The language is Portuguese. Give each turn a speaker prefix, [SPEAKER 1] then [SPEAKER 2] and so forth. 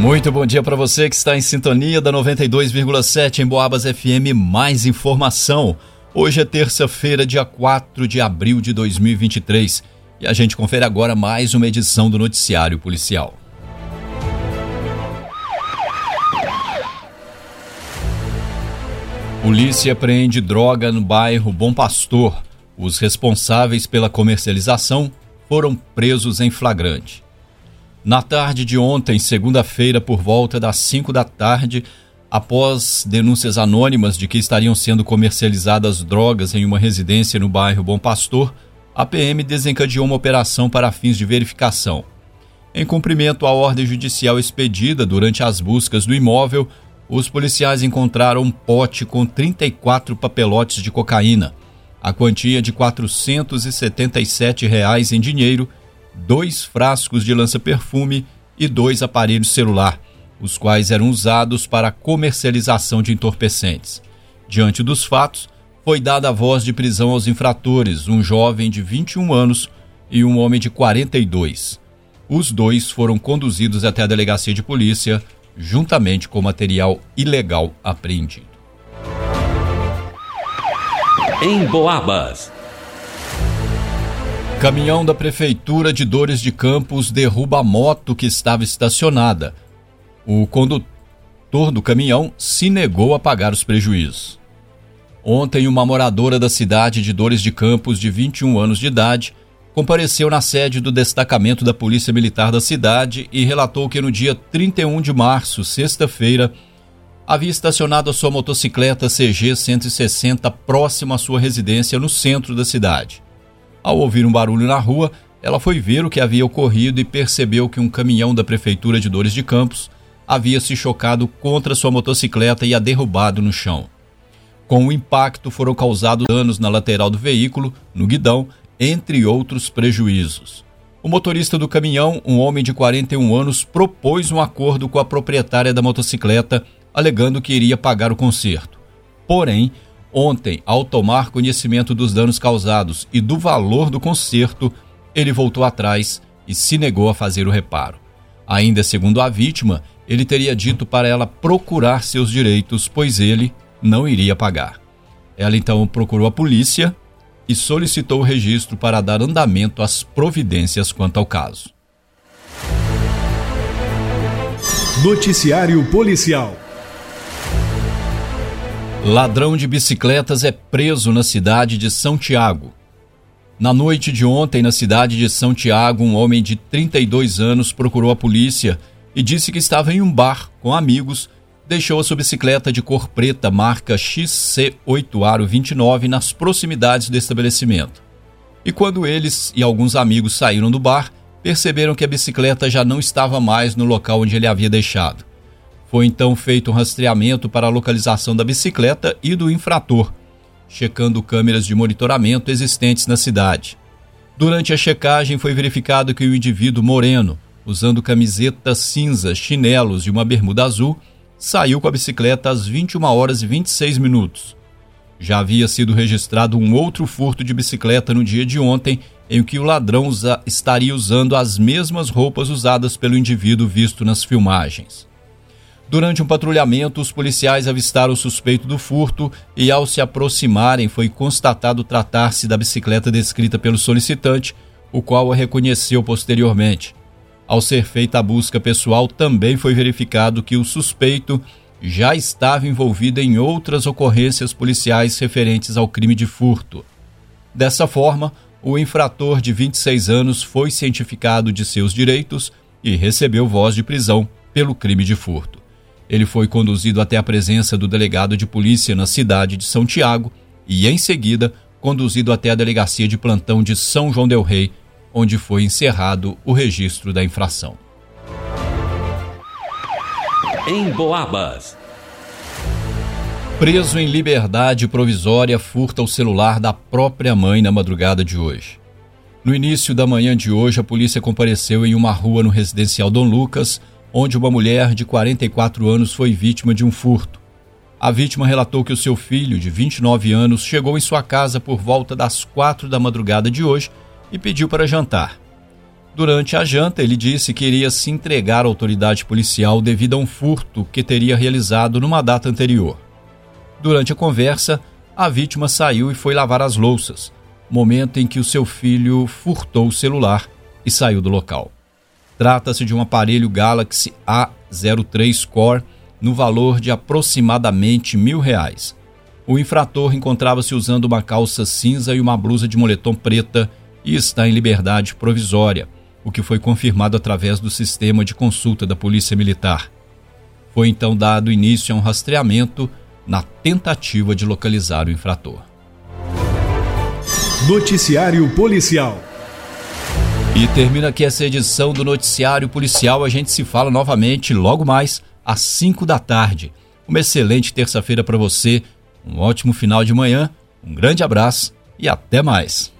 [SPEAKER 1] Muito bom dia para você que está em sintonia da 92,7 em Boabas FM. Mais informação. Hoje é terça-feira, dia 4 de abril de 2023, e a gente confere agora mais uma edição do Noticiário Policial. Polícia apreende droga no bairro Bom Pastor. Os responsáveis pela comercialização foram presos em flagrante. Na tarde de ontem, segunda-feira, por volta das 5 da tarde, após denúncias anônimas de que estariam sendo comercializadas drogas em uma residência no bairro Bom Pastor, a PM desencadeou uma operação para fins de verificação. Em cumprimento à ordem judicial expedida durante as buscas do imóvel, os policiais encontraram um pote com 34 papelotes de cocaína, a quantia de 477 reais em dinheiro dois frascos de lança-perfume e dois aparelhos celular, os quais eram usados para comercialização de entorpecentes. Diante dos fatos, foi dada a voz de prisão aos infratores, um jovem de 21 anos e um homem de 42. Os dois foram conduzidos até a delegacia de polícia, juntamente com material ilegal apreendido.
[SPEAKER 2] Em Boabas.
[SPEAKER 1] Caminhão da Prefeitura de Dores de Campos derruba a moto que estava estacionada. O condutor do caminhão se negou a pagar os prejuízos. Ontem, uma moradora da cidade de Dores de Campos, de 21 anos de idade, compareceu na sede do destacamento da Polícia Militar da cidade e relatou que no dia 31 de março, sexta-feira, havia estacionado a sua motocicleta CG 160 próximo à sua residência no centro da cidade. Ao ouvir um barulho na rua, ela foi ver o que havia ocorrido e percebeu que um caminhão da Prefeitura de Dores de Campos havia se chocado contra sua motocicleta e a derrubado no chão. Com o impacto, foram causados danos na lateral do veículo, no guidão, entre outros prejuízos. O motorista do caminhão, um homem de 41 anos, propôs um acordo com a proprietária da motocicleta, alegando que iria pagar o conserto. Porém, Ontem, ao tomar conhecimento dos danos causados e do valor do conserto, ele voltou atrás e se negou a fazer o reparo. Ainda segundo a vítima, ele teria dito para ela procurar seus direitos, pois ele não iria pagar. Ela então procurou a polícia e solicitou o registro para dar andamento às providências quanto ao caso.
[SPEAKER 2] Noticiário Policial
[SPEAKER 1] Ladrão de bicicletas é preso na cidade de São Tiago. Na noite de ontem, na cidade de São Tiago, um homem de 32 anos procurou a polícia e disse que estava em um bar com amigos, deixou a sua bicicleta de cor preta marca XC8 Aro 29 nas proximidades do estabelecimento. E quando eles e alguns amigos saíram do bar, perceberam que a bicicleta já não estava mais no local onde ele havia deixado. Foi então feito um rastreamento para a localização da bicicleta e do infrator, checando câmeras de monitoramento existentes na cidade. Durante a checagem foi verificado que o indivíduo moreno, usando camiseta cinza, chinelos e uma bermuda azul, saiu com a bicicleta às 21 horas e 26 minutos. Já havia sido registrado um outro furto de bicicleta no dia de ontem, em que o ladrão usa, estaria usando as mesmas roupas usadas pelo indivíduo visto nas filmagens. Durante um patrulhamento, os policiais avistaram o suspeito do furto e, ao se aproximarem, foi constatado tratar-se da bicicleta descrita pelo solicitante, o qual a reconheceu posteriormente. Ao ser feita a busca pessoal, também foi verificado que o suspeito já estava envolvido em outras ocorrências policiais referentes ao crime de furto. Dessa forma, o infrator de 26 anos foi cientificado de seus direitos e recebeu voz de prisão pelo crime de furto. Ele foi conduzido até a presença do delegado de polícia na cidade de São Tiago e, em seguida, conduzido até a delegacia de plantão de São João Del Rei, onde foi encerrado o registro da infração.
[SPEAKER 2] Em Boabas.
[SPEAKER 1] Preso em liberdade provisória, furta o celular da própria mãe na madrugada de hoje. No início da manhã de hoje, a polícia compareceu em uma rua no residencial Dom Lucas, onde uma mulher de 44 anos foi vítima de um furto. A vítima relatou que o seu filho, de 29 anos, chegou em sua casa por volta das quatro da madrugada de hoje e pediu para jantar. Durante a janta, ele disse que iria se entregar à autoridade policial devido a um furto que teria realizado numa data anterior. Durante a conversa, a vítima saiu e foi lavar as louças, momento em que o seu filho furtou o celular e saiu do local. Trata-se de um aparelho Galaxy A03 Core no valor de aproximadamente mil reais. O infrator encontrava-se usando uma calça cinza e uma blusa de moletom preta e está em liberdade provisória o que foi confirmado através do sistema de consulta da Polícia Militar. Foi então dado início a um rastreamento na tentativa de localizar o infrator.
[SPEAKER 2] Noticiário Policial.
[SPEAKER 1] E termina aqui essa edição do Noticiário Policial. A gente se fala novamente logo mais às 5 da tarde. Uma excelente terça-feira para você, um ótimo final de manhã, um grande abraço e até mais.